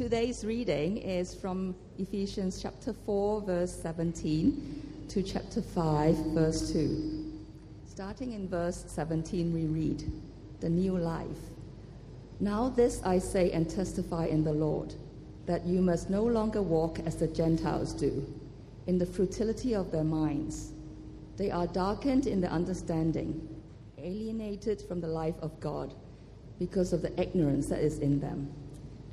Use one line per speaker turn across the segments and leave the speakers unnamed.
Today's reading is from Ephesians chapter 4, verse 17 to chapter 5, verse 2. Starting in verse 17, we read, The New Life. Now, this I say and testify in the Lord, that you must no longer walk as the Gentiles do, in the futility of their minds. They are darkened in their understanding, alienated from the life of God because of the ignorance that is in them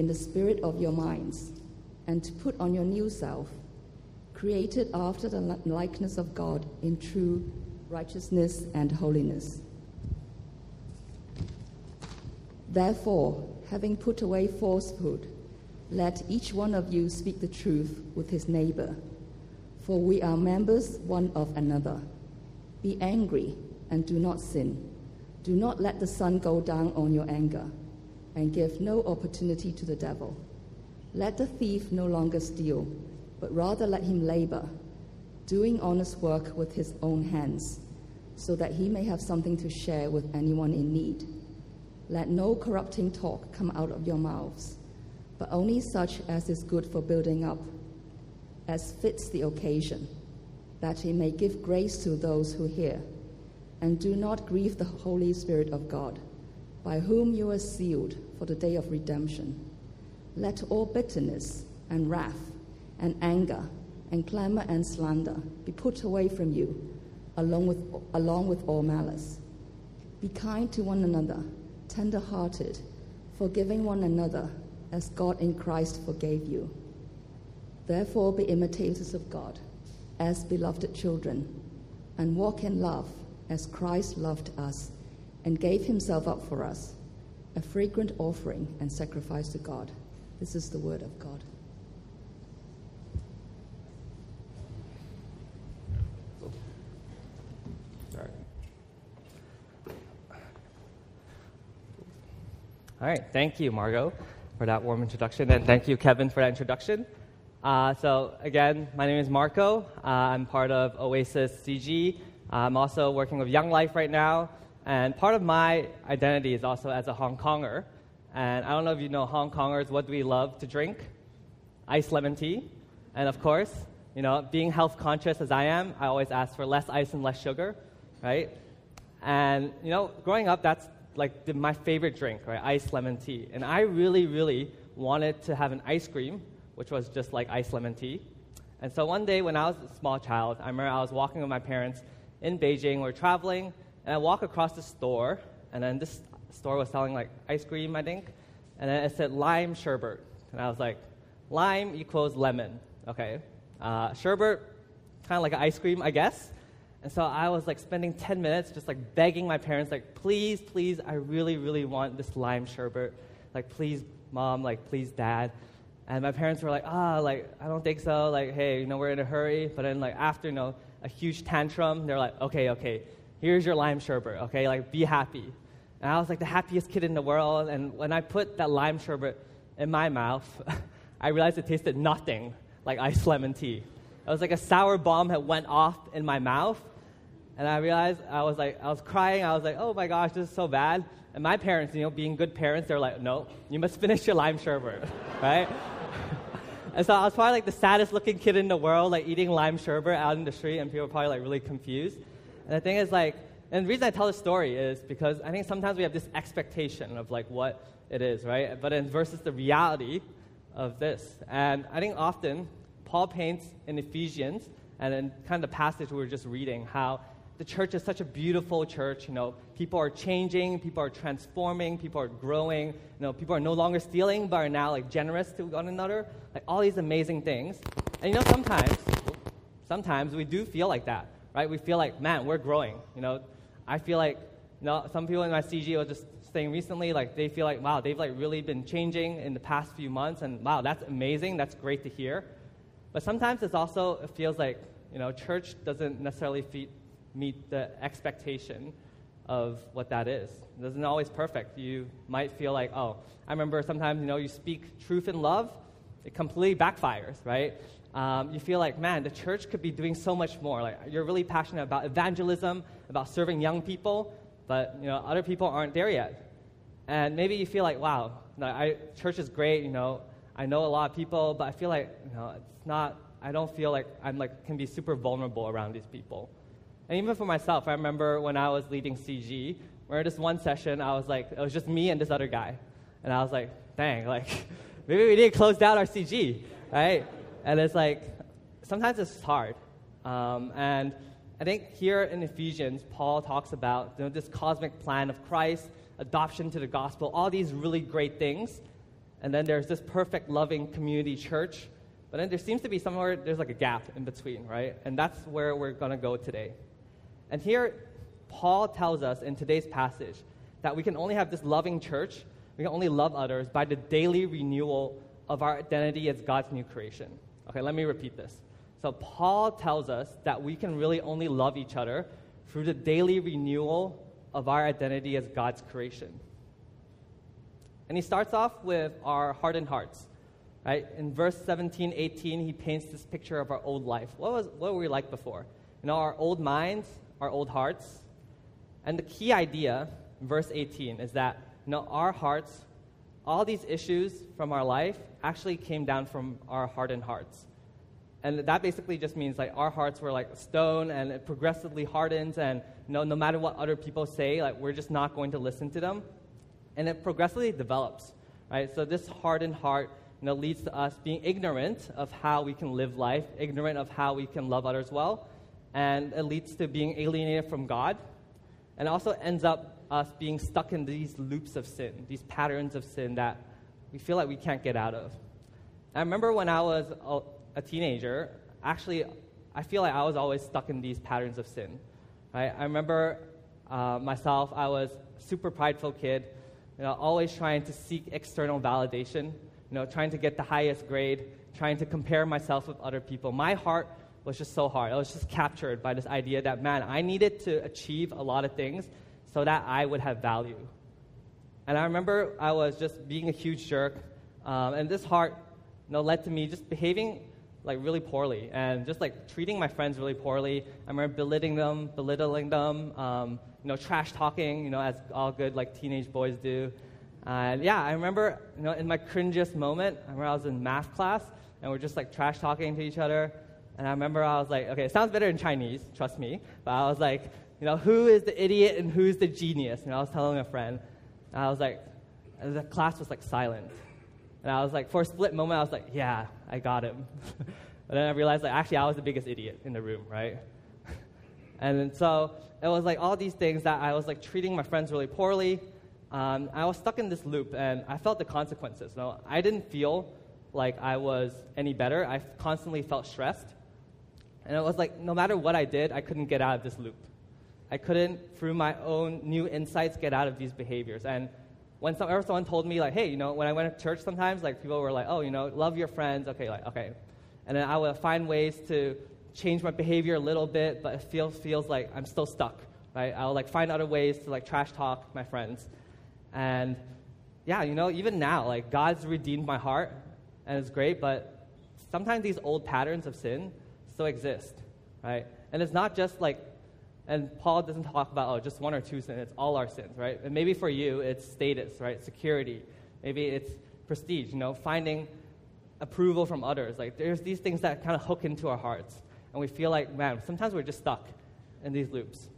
in the spirit of your minds, and to put on your new self, created after the likeness of God in true righteousness and holiness. Therefore, having put away falsehood, let each one of you speak the truth with his neighbor, for we are members one of another. Be angry and do not sin. Do not let the sun go down on your anger and give no opportunity to the devil. Let the thief no longer steal, but rather let him labor, doing honest work with his own hands, so that he may have something to share with anyone in need. Let no corrupting talk come out of your mouths, but only such as is good for building up, as fits the occasion, that he may give grace to those who hear. And do not grieve the Holy Spirit of God by whom you are sealed for the day of redemption. Let all bitterness and wrath and anger and clamor and slander be put away from you, along with, along with all malice. Be kind to one another, tender hearted, forgiving one another as God in Christ forgave you. Therefore, be imitators of God as beloved children, and walk in love as Christ loved us and gave himself up for us, a fragrant offering and sacrifice to God. This is the word of God.
All right, thank you, Margot, for that warm introduction, and thank you, Kevin, for that introduction. Uh, so, again, my name is Marco. Uh, I'm part of Oasis CG. I'm also working with Young Life right now, and part of my identity is also as a Hong Konger. And I don't know if you know Hong Kongers, what do we love to drink? Ice lemon tea. And of course, you know, being health conscious as I am, I always ask for less ice and less sugar, right? And, you know, growing up, that's like the, my favorite drink, right? Ice lemon tea. And I really, really wanted to have an ice cream, which was just like ice lemon tea. And so one day when I was a small child, I remember I was walking with my parents in Beijing. We we're traveling, and I walk across the store, and then this store was selling like ice cream, I think, and then it said lime sherbet, and I was like, lime equals lemon, okay? Uh, sherbet, kind of like ice cream, I guess. And so I was like spending 10 minutes just like begging my parents, like, please, please, I really, really want this lime sherbet. Like, please, mom, like, please, dad. And my parents were like, ah, like, I don't think so. Like, hey, you know, we're in a hurry. But then, like, after, you know, a huge tantrum, they're like, okay, okay, here's your lime sherbet, okay? Like, be happy. And I was like the happiest kid in the world. And when I put that lime sherbet in my mouth, I realized it tasted nothing like iced lemon tea. It was like a sour bomb had went off in my mouth. And I realized I was like, I was crying. I was like, oh my gosh, this is so bad. And my parents, you know, being good parents, they're like, no, you must finish your lime sherbet, right? and so I was probably like the saddest looking kid in the world, like eating lime sherbet out in the street, and people were probably like really confused. And the thing is, like, and the reason I tell this story is because I think sometimes we have this expectation of like what it is, right? But then versus the reality of this. And I think often Paul paints in Ephesians and in kind of the passage we were just reading how the church is such a beautiful church. You know, people are changing, people are transforming, people are growing. You know, people are no longer stealing, but are now like generous to one another. Like all these amazing things. And you know, sometimes, sometimes we do feel like that right? We feel like, man, we're growing. You know, I feel like, you know, some people in my CG will just saying recently, like they feel like, wow, they've like really been changing in the past few months, and wow, that's amazing. That's great to hear. But sometimes it's also it feels like you know church doesn't necessarily feed, meet the expectation of what that is. It isn't always perfect. You might feel like, oh, I remember sometimes you know you speak truth in love, it completely backfires, right? Um, you feel like, man, the church could be doing so much more. Like you're really passionate about evangelism, about serving young people, but you know other people aren't there yet. And maybe you feel like, wow, I, church is great. You know, I know a lot of people, but I feel like you know it's not. I don't feel like I'm like can be super vulnerable around these people. And even for myself, I remember when I was leading CG, where this one session, I was like, it was just me and this other guy, and I was like, dang, like maybe we need to close down our CG, right? And it's like sometimes it's hard, um, and I think here in Ephesians, Paul talks about you know, this cosmic plan of Christ, adoption to the gospel, all these really great things. And then there's this perfect, loving community church. But then there seems to be somewhere, there's like a gap in between, right? And that's where we're going to go today. And here, Paul tells us in today's passage that we can only have this loving church, we can only love others by the daily renewal of our identity as God's new creation. Okay, let me repeat this. So, Paul tells us that we can really only love each other through the daily renewal of our identity as God's creation. And he starts off with our hardened hearts. Right? In verse 17, 18, he paints this picture of our old life. What, was, what were we like before? You know, our old minds, our old hearts. And the key idea, verse 18, is that you know, our hearts, all these issues from our life actually came down from our hardened hearts. And that basically just means like our hearts were like stone and it progressively hardens and know, no matter what other people say, like we're just not going to listen to them. And it progressively develops, right? So this hardened heart you know, leads to us being ignorant of how we can live life, ignorant of how we can love others well, and it leads to being alienated from God, and also ends up us being stuck in these loops of sin, these patterns of sin that we feel like we can't get out of. I remember when I was a teenager, actually, I feel like I was always stuck in these patterns of sin. Right? I remember uh, myself, I was super prideful kid, you know, always trying to seek external validation, you know, trying to get the highest grade, trying to compare myself with other people. My heart was just so hard. I was just captured by this idea that, man, I needed to achieve a lot of things so that I would have value. And I remember I was just being a huge jerk, um, and this heart you know, led to me just behaving like really poorly and just like treating my friends really poorly. I remember belittling them, belittling them, um, you know, trash talking, you know, as all good like teenage boys do. And yeah, I remember, you know, in my cringiest moment, I remember I was in math class and we're just like trash talking to each other. And I remember I was like, okay, it sounds better in Chinese, trust me. But I was like, you know, who is the idiot and who's the genius? And I was telling a friend. And I was like, the class was like silent. And I was like, for a split moment, I was like, yeah, I got him. but then I realized, like, actually, I was the biggest idiot in the room, right? and so it was like all these things that I was like treating my friends really poorly. Um, I was stuck in this loop, and I felt the consequences. No, I didn't feel like I was any better. I constantly felt stressed. And it was like, no matter what I did, I couldn't get out of this loop. I couldn't, through my own new insights, get out of these behaviors. And when some, someone told me like, hey, you know, when I went to church sometimes, like people were like, oh, you know, love your friends. Okay, like okay, and then I would find ways to change my behavior a little bit, but it feels feels like I'm still stuck. Right? I'll like find other ways to like trash talk my friends, and yeah, you know, even now, like God's redeemed my heart, and it's great, but sometimes these old patterns of sin still exist, right? And it's not just like and Paul doesn't talk about, oh, just one or two sins. It's all our sins, right? And maybe for you, it's status, right? Security. Maybe it's prestige, you know, finding approval from others. Like, there's these things that kind of hook into our hearts. And we feel like, man, sometimes we're just stuck in these loops.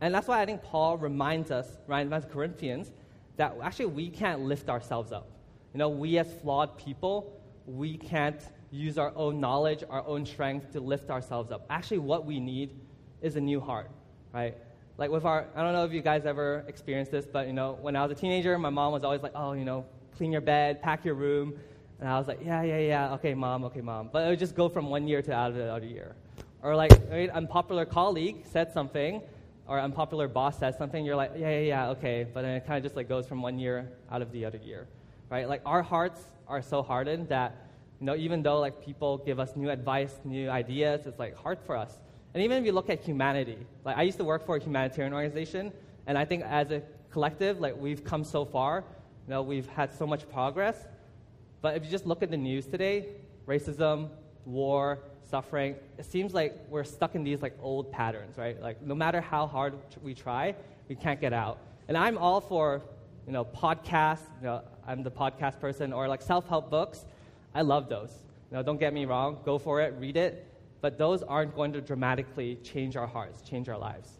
And that's why I think Paul reminds us, right, reminds Corinthians, that actually we can't lift ourselves up. You know, we as flawed people, we can't use our own knowledge, our own strength to lift ourselves up. Actually, what we need is a new heart, right? Like with our, I don't know if you guys ever experienced this, but you know, when I was a teenager, my mom was always like, oh, you know, clean your bed, pack your room. And I was like, yeah, yeah, yeah, okay, mom, okay, mom. But it would just go from one year to out of the other year. Or like, an unpopular colleague said something, or unpopular boss says something, you're like, yeah, yeah, yeah, okay, but then it kind of just like goes from one year out of the other year, right? Like our hearts are so hardened that, you know, even though like people give us new advice, new ideas, it's like hard for us. And even if you look at humanity, like I used to work for a humanitarian organization, and I think as a collective, like we've come so far, you know, we've had so much progress. But if you just look at the news today, racism, war, suffering, it seems like we're stuck in these like old patterns, right? Like no matter how hard we try, we can't get out. And I'm all for, you know, podcasts. You know, I'm the podcast person, or like self-help books. I love those. You know, don't get me wrong. Go for it, read it. But those aren't going to dramatically change our hearts, change our lives.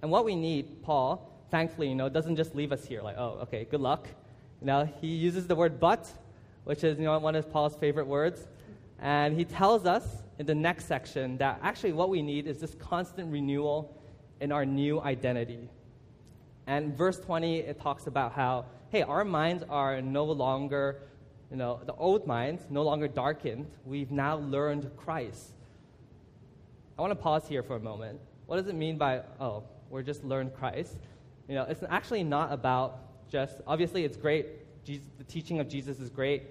And what we need, Paul, thankfully, you know, doesn't just leave us here like, oh, okay, good luck. You know, he uses the word but, which is, you know, one of Paul's favorite words. And he tells us in the next section that actually what we need is this constant renewal in our new identity. And verse 20, it talks about how, hey, our minds are no longer, you know, the old minds, no longer darkened. We've now learned Christ. I want to pause here for a moment. What does it mean by, oh, we're just learned Christ? You know, it's actually not about just, obviously, it's great. Jesus, the teaching of Jesus is great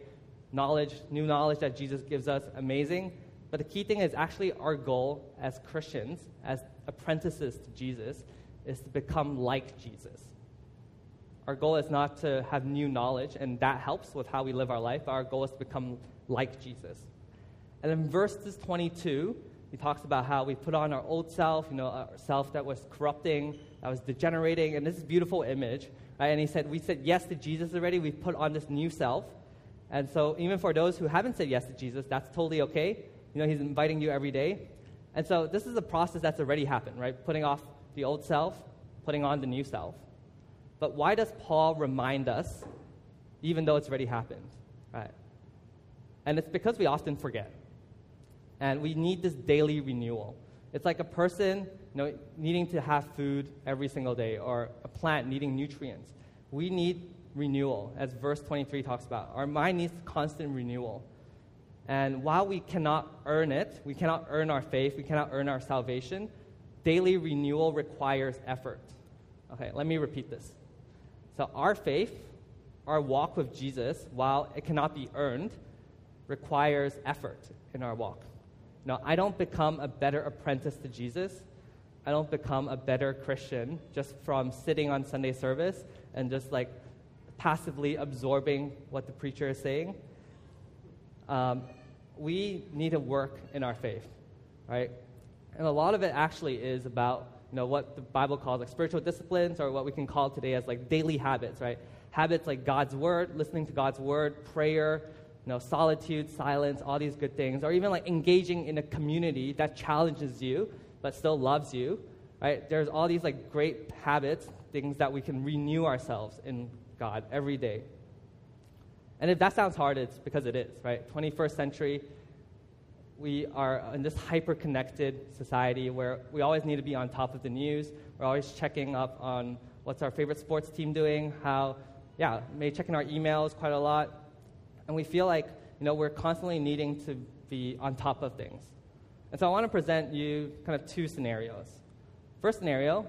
knowledge, new knowledge that Jesus gives us, amazing. But the key thing is actually our goal as Christians, as apprentices to Jesus, is to become like Jesus. Our goal is not to have new knowledge, and that helps with how we live our life. Our goal is to become like Jesus. And in verses 22, he talks about how we put on our old self, you know, our self that was corrupting, that was degenerating, and this is beautiful image. Right? And he said, we said yes to Jesus already. We put on this new self. And so, even for those who haven't said yes to Jesus, that's totally okay. You know, He's inviting you every day. And so, this is a process that's already happened, right? Putting off the old self, putting on the new self. But why does Paul remind us, even though it's already happened, right? And it's because we often forget. And we need this daily renewal. It's like a person you know, needing to have food every single day, or a plant needing nutrients. We need renewal, as verse 23 talks about. Our mind needs constant renewal. And while we cannot earn it, we cannot earn our faith, we cannot earn our salvation, daily renewal requires effort. Okay, let me repeat this. So, our faith, our walk with Jesus, while it cannot be earned, requires effort in our walk. Now, I don't become a better apprentice to Jesus. I don't become a better Christian just from sitting on Sunday service and just like passively absorbing what the preacher is saying. Um, we need to work in our faith, right? And a lot of it actually is about you know what the Bible calls like spiritual disciplines, or what we can call today as like daily habits, right? Habits like God's word, listening to God's word, prayer, you know, solitude, silence, all these good things, or even like engaging in a community that challenges you but still loves you, right? There's all these like great habits, things that we can renew ourselves in God every day. And if that sounds hard, it's because it is, right? 21st century, we are in this hyper connected society where we always need to be on top of the news. We're always checking up on what's our favorite sports team doing, how, yeah, maybe checking our emails quite a lot. And we feel like, you know, we're constantly needing to be on top of things. And so I want to present you kind of two scenarios. First scenario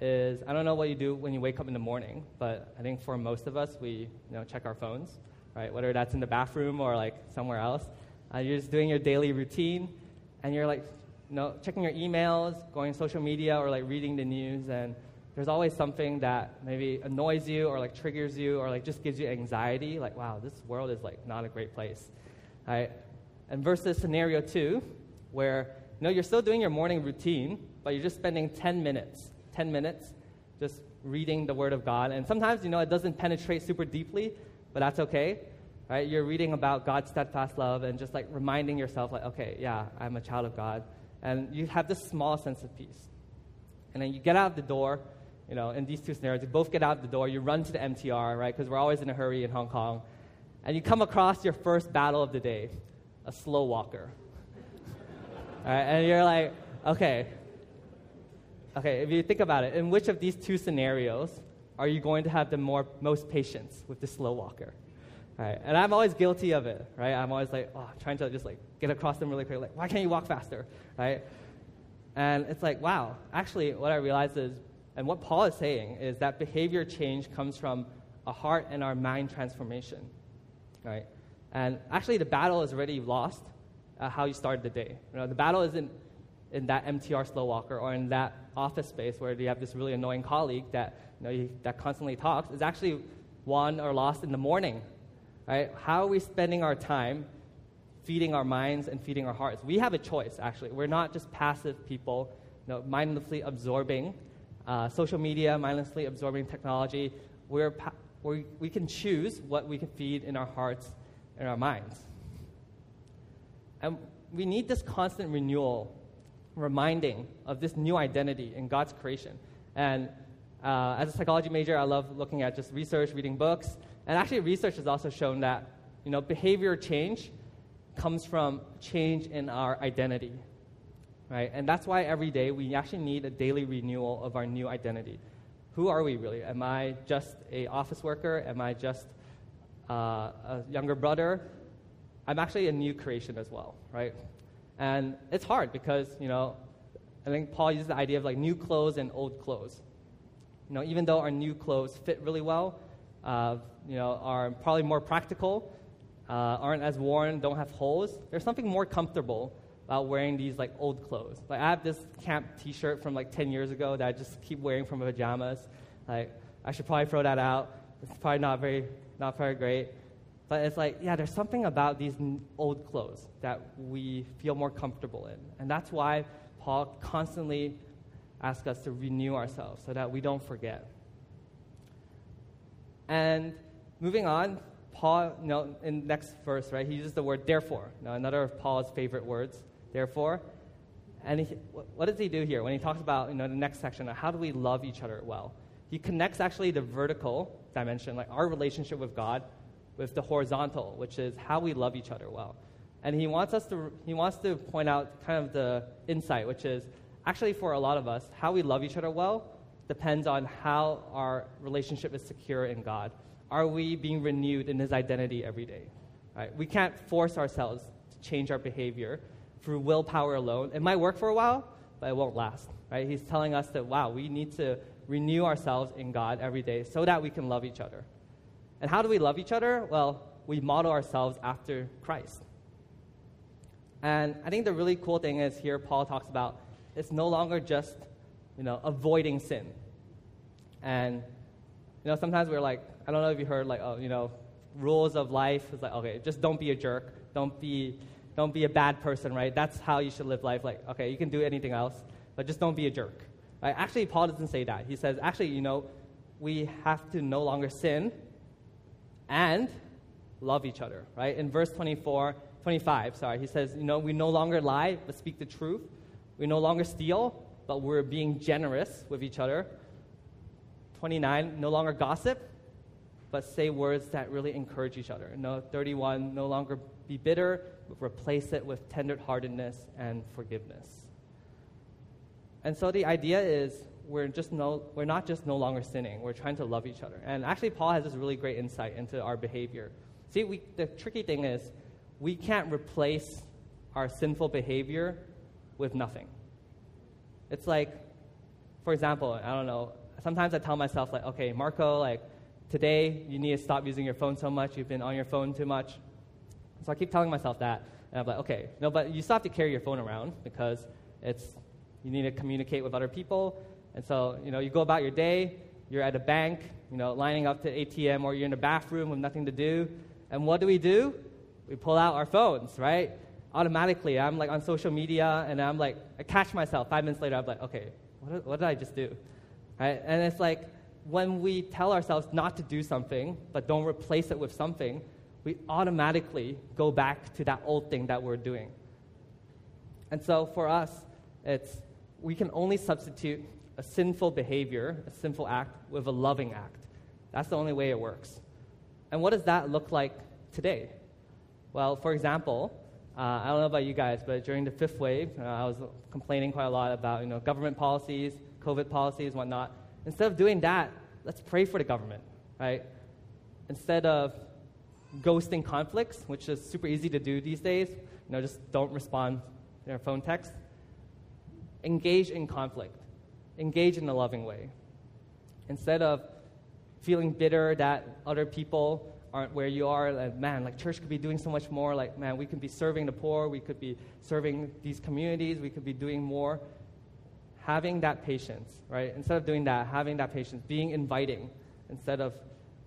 is I don't know what you do when you wake up in the morning, but I think for most of us, we you know, check our phones, right? Whether that's in the bathroom or like somewhere else. Uh, you're just doing your daily routine, and you're like, you know, checking your emails, going social media, or like reading the news, and there's always something that maybe annoys you or like triggers you or like just gives you anxiety. Like, wow, this world is like not a great place, right? And versus scenario two, where you know you're still doing your morning routine, but you're just spending 10 minutes 10 minutes just reading the Word of God. And sometimes, you know, it doesn't penetrate super deeply, but that's okay. Right? You're reading about God's steadfast love and just like reminding yourself, like, okay, yeah, I'm a child of God. And you have this small sense of peace. And then you get out the door, you know, in these two scenarios, you both get out the door, you run to the MTR, right? Because we're always in a hurry in Hong Kong. And you come across your first battle of the day, a slow walker. right? And you're like, okay, Okay, if you think about it, in which of these two scenarios are you going to have the more, most patience with the slow walker? Right? And I'm always guilty of it, right? I'm always like, oh, trying to just like get across them really quick. Like, why can't you walk faster, right? And it's like, wow, actually, what I realized is, and what Paul is saying, is that behavior change comes from a heart and our mind transformation, right? And actually, the battle is already lost uh, how you started the day. You know, the battle isn't in that MTR slow walker or in that office space where you have this really annoying colleague that, you know, you, that constantly talks. It's actually won or lost in the morning, right? How are we spending our time feeding our minds and feeding our hearts? We have a choice, actually. We're not just passive people, you know, mindlessly absorbing uh, social media, mindlessly absorbing technology. We're pa- we we can choose what we can feed in our hearts and our minds. And we need this constant renewal reminding of this new identity in God's creation. And uh, as a psychology major, I love looking at just research, reading books. And actually, research has also shown that you know, behavior change comes from change in our identity. Right? And that's why every day we actually need a daily renewal of our new identity. Who are we really? Am I just a office worker? Am I just uh, a younger brother? I'm actually a new creation as well, right? And it's hard because, you know, I think Paul uses the idea of like new clothes and old clothes. You know, even though our new clothes fit really well, uh, you know, are probably more practical, uh, aren't as worn, don't have holes, there's something more comfortable about wearing these like old clothes. Like I have this camp T-shirt from like 10 years ago that I just keep wearing from my pajamas. Like I should probably throw that out. It's probably not very, not very great. But it's like, yeah, there's something about these old clothes that we feel more comfortable in. And that's why Paul constantly asks us to renew ourselves so that we don't forget. And moving on, Paul, in next verse, right, he uses the word therefore, Now, another of Paul's favorite words, therefore. And he, what does he do here when he talks about, you know, the next section, how do we love each other well? He connects actually the vertical dimension, like our relationship with God, with the horizontal, which is how we love each other well. And he wants us to he wants to point out kind of the insight, which is actually for a lot of us, how we love each other well depends on how our relationship is secure in God. Are we being renewed in his identity every day? Right? We can't force ourselves to change our behavior through willpower alone. It might work for a while, but it won't last. Right? He's telling us that wow, we need to renew ourselves in God every day so that we can love each other. And how do we love each other? Well, we model ourselves after Christ. And I think the really cool thing is here Paul talks about it's no longer just, you know, avoiding sin. And you know, sometimes we're like, I don't know if you heard like, oh, you know, rules of life. It's like, okay, just don't be a jerk. Don't be don't be a bad person, right? That's how you should live life. Like, okay, you can do anything else, but just don't be a jerk. Right? Actually, Paul doesn't say that. He says, actually, you know, we have to no longer sin and love each other, right? In verse 24, 25, sorry, he says, you know, we no longer lie, but speak the truth. We no longer steal, but we're being generous with each other. 29, no longer gossip, but say words that really encourage each other. No, 31, no longer be bitter, but replace it with tenderheartedness and forgiveness. And so the idea is we're just no, we're not just no longer sinning. We're trying to love each other. And actually, Paul has this really great insight into our behavior. See, we, the tricky thing is we can't replace our sinful behavior with nothing. It's like, for example, I don't know. Sometimes I tell myself like, okay, Marco, like today you need to stop using your phone so much. You've been on your phone too much. So I keep telling myself that, and I'm like, okay, no, but you still have to carry your phone around because it's you need to communicate with other people and so, you know, you go about your day, you're at a bank, you know, lining up to ATM, or you're in a bathroom with nothing to do. And what do we do? We pull out our phones, right? Automatically, I'm like on social media, and I'm like, I catch myself five minutes later. I'm like, okay, what what did I just do? Right? And it's like when we tell ourselves not to do something, but don't replace it with something, we automatically go back to that old thing that we're doing. And so for us, it's we can only substitute a sinful behavior, a sinful act, with a loving act. That's the only way it works. And what does that look like today? Well, for example, uh, I don't know about you guys, but during the fifth wave, uh, I was complaining quite a lot about you know government policies, COVID policies, whatnot. Instead of doing that, let's pray for the government, right? Instead of ghosting conflicts, which is super easy to do these days, you know, just don't respond to their phone text engage in conflict, engage in a loving way. Instead of feeling bitter that other people aren't where you are, like, man, like church could be doing so much more. Like, man, we could be serving the poor, we could be serving these communities, we could be doing more. Having that patience, right? Instead of doing that, having that patience, being inviting instead of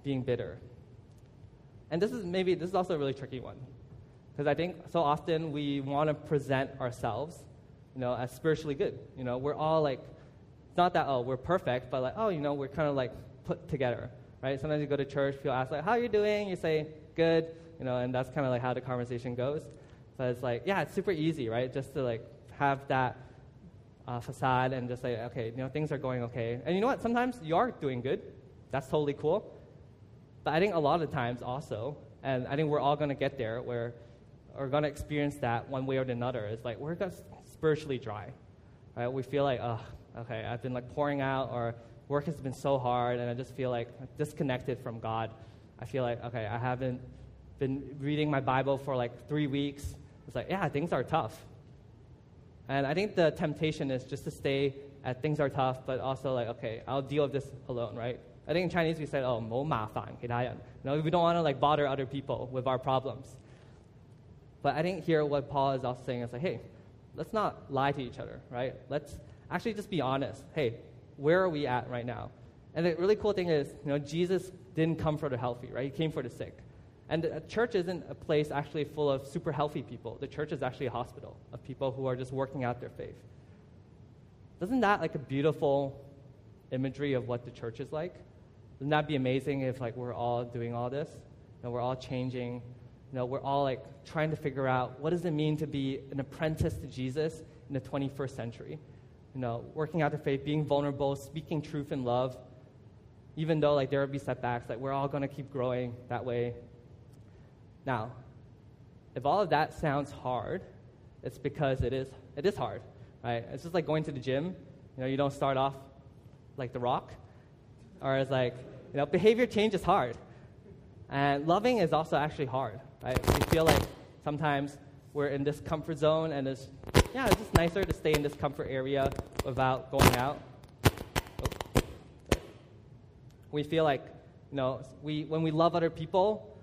being bitter. And this is maybe, this is also a really tricky one. Because I think so often we want to present ourselves, you know, as spiritually good. You know, we're all like, it's not that, oh, we're perfect, but like, oh, you know, we're kind of like put together right? Sometimes you go to church, people ask like, "How are you doing?" You say, "Good," you know, and that's kind of like how the conversation goes. So it's like, yeah, it's super easy, right? Just to like have that uh, facade and just say, okay, you know, things are going okay. And you know what? Sometimes you are doing good. That's totally cool. But I think a lot of times also, and I think we're all going to get there where we're going to experience that one way or another. It's like we're just spiritually dry, right? We feel like, oh, okay, I've been like pouring out or work has been so hard, and I just feel like disconnected from God. I feel like, okay, I haven't been reading my Bible for like three weeks. It's like, yeah, things are tough. And I think the temptation is just to stay at things are tough, but also like, okay, I'll deal with this alone, right? I think in Chinese we said, oh, mo ma fan, hidayan. No, we don't want to like bother other people with our problems. But I didn't hear what Paul is also saying. It's like, hey, let's not lie to each other, right? Let's actually just be honest. Hey, where are we at right now? And the really cool thing is, you know, Jesus didn't come for the healthy, right? He came for the sick. And the church isn't a place actually full of super healthy people. The church is actually a hospital of people who are just working out their faith. Doesn't that like a beautiful imagery of what the church is like? Wouldn't that be amazing if like we're all doing all this? You know, we're all changing. You know, we're all like trying to figure out what does it mean to be an apprentice to Jesus in the 21st century? You know, working out their faith, being vulnerable, speaking truth in love, even though like there will be setbacks, like we're all to keep growing that way. Now, if all of that sounds hard, it's because it is it is hard, right? It's just like going to the gym. You know, you don't start off like the rock, or it's like you know, behavior change is hard, and loving is also actually hard, right? We feel like sometimes we're in this comfort zone and it's yeah, it's just nicer to stay in this comfort area without going out. Oh. We feel like, you know, we, when we love other people,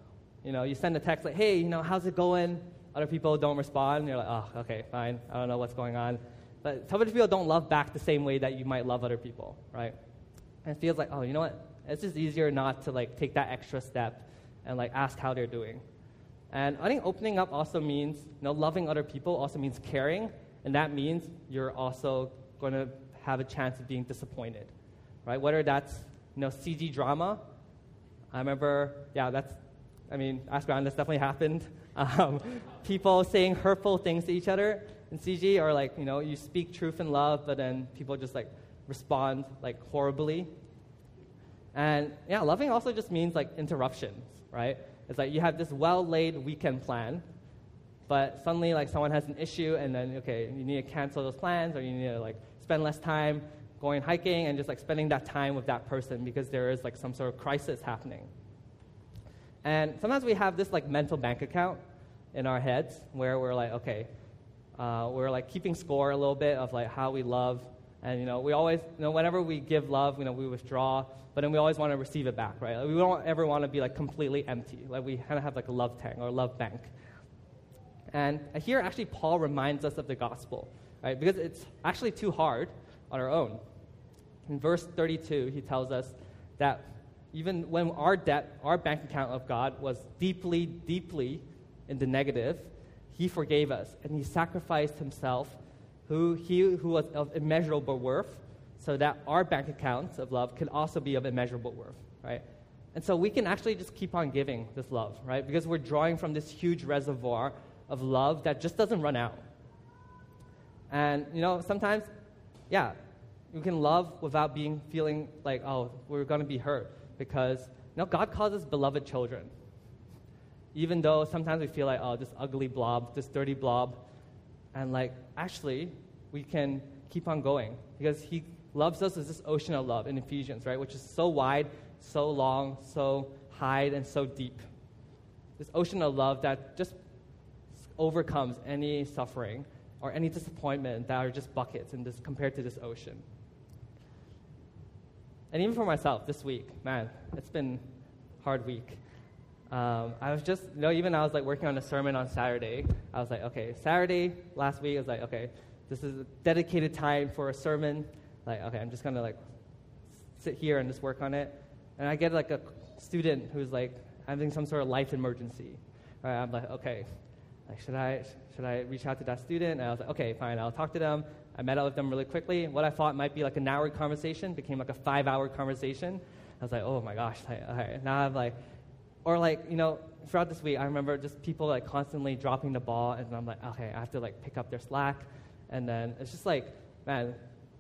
you know, you send a text like, hey, you know, how's it going? Other people don't respond. You're like, oh, okay, fine. I don't know what's going on. But some people don't love back the same way that you might love other people, right? And it feels like, oh, you know what? It's just easier not to like take that extra step and like ask how they're doing. And I think opening up also means, you know, loving other people also means caring, and that means you're also going to have a chance of being disappointed, right? Whether that's, you know, CG drama. I remember, yeah, that's, I mean, ask around, this definitely happened. Um, people saying hurtful things to each other in CG, or like, you know, you speak truth and love, but then people just like respond like horribly. And yeah, loving also just means like interruptions, right? It's like you have this well laid weekend plan, but suddenly like someone has an issue and then okay, you need to cancel those plans or you need to like spend less time going hiking and just like spending that time with that person because there is like some sort of crisis happening. And sometimes we have this like mental bank account in our heads where we're like, okay, uh, we're like keeping score a little bit of like how we love and you know, we always, you know, whenever we give love, you know, we withdraw, but then we always want to receive it back, right? Like, we don't ever want to be like completely empty. Like we kind of have like a love tank or a love bank. And here, actually, Paul reminds us of the gospel, right? Because it's actually too hard on our own. In verse 32, he tells us that even when our debt, our bank account of God was deeply, deeply in the negative, he forgave us and he sacrificed himself who he who was of immeasurable worth, so that our bank accounts of love can also be of immeasurable worth, right? And so we can actually just keep on giving this love, right? Because we're drawing from this huge reservoir of love that just doesn't run out. And you know, sometimes, yeah, you can love without being feeling like, oh, we're going to be hurt because you know, God calls us beloved children. Even though sometimes we feel like, oh, this ugly blob, this dirty blob, and like, actually, we can keep on going because He loves us as this ocean of love in Ephesians, right? Which is so wide, so long, so high, and so deep. This ocean of love that just overcomes any suffering or any disappointment that are just buckets in this, compared to this ocean. And even for myself this week, man, it's been hard week. Um, I was just, you know, even I was like working on a sermon on Saturday. I was like, okay, Saturday last week, I was like, okay, this is a dedicated time for a sermon. Like, okay, I'm just gonna like sit here and just work on it. And I get like a student who's like having some sort of life emergency. Right? I'm like, okay, like, should I should I reach out to that student? And I was like, okay, fine, I'll talk to them. I met up with them really quickly. What I thought might be like an hour conversation became like a five-hour conversation. I was like, oh my gosh, like, all right. Now I'm like, or like you know, throughout this week, I remember just people like constantly dropping the ball, and I'm like, okay, I have to like pick up their slack, and then it's just like, man,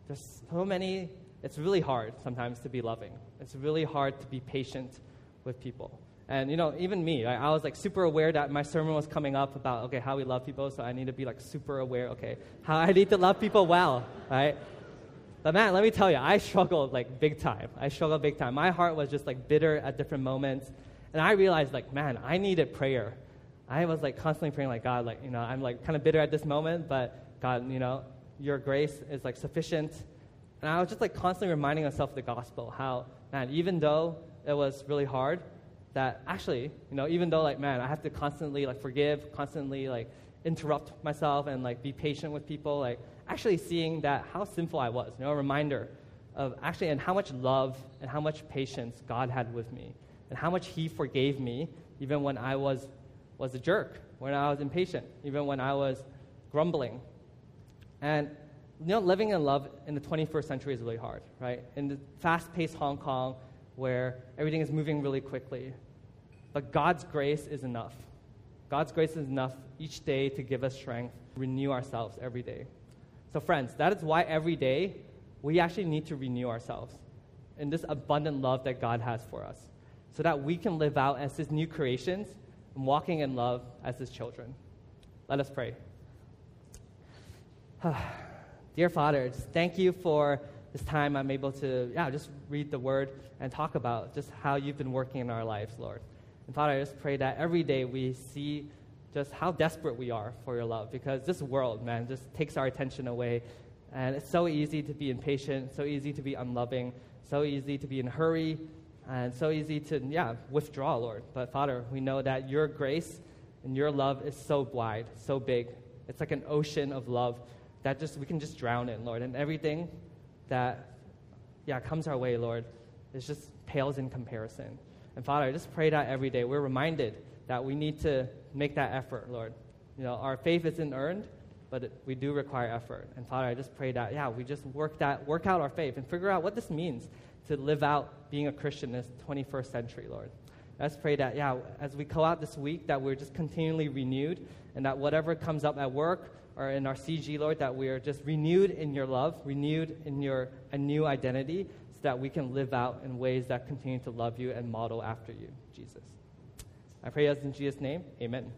there's so many. It's really hard sometimes to be loving. It's really hard to be patient with people. And you know, even me, I, I, was like super aware that my sermon was coming up about okay how we love people, so I need to be like super aware. Okay, how I need to love people well, right? But man, let me tell you, I struggled like big time. I struggled big time. My heart was just like bitter at different moments, and I realized like, man, I needed prayer. I was like constantly praying like God, like you know, I'm like kind of bitter at this moment, but God, you know, Your grace is like sufficient. And I was just like constantly reminding myself of the gospel, how man, even though it was really hard, that actually, you know, even though like man, I have to constantly like forgive, constantly like interrupt myself and like be patient with people, like actually seeing that how sinful I was, you know, a reminder of actually and how much love and how much patience God had with me and how much he forgave me even when I was was a jerk, when I was impatient, even when I was grumbling. And you know, living in love in the 21st century is really hard, right? In the fast-paced Hong Kong, where everything is moving really quickly, but God's grace is enough. God's grace is enough each day to give us strength, renew ourselves every day. So, friends, that is why every day we actually need to renew ourselves in this abundant love that God has for us, so that we can live out as His new creations and walking in love as His children. Let us pray. Dear Father, thank you for this time I'm able to yeah, just read the Word and talk about just how you've been working in our lives, Lord. And Father, I just pray that every day we see just how desperate we are for your love because this world, man, just takes our attention away. And it's so easy to be impatient, so easy to be unloving, so easy to be in a hurry, Uh, and so easy to, yeah, withdraw, Lord. But Father, we know that your grace and your love is so wide, so big. It's like an ocean of love that just we can just drown in, Lord. And everything that, yeah, comes our way, Lord, is just pales in comparison. And Father, I just pray that every day we're reminded that we need to make that effort, Lord. You know, our faith isn't earned, but it, we do require effort. And Father, I just pray that, yeah, we just work that, work out our faith and figure out what this means to live out being a Christian in this 21st century, Lord. Let's pray that, yeah, as we go out this week, that we're just continually renewed and that whatever comes up at work or in our CG, Lord, that we are just renewed in your love, renewed in your a new identity, so that we can live out in ways that continue to love you and model after you, Jesus. I pray this in Jesus' name. Amen.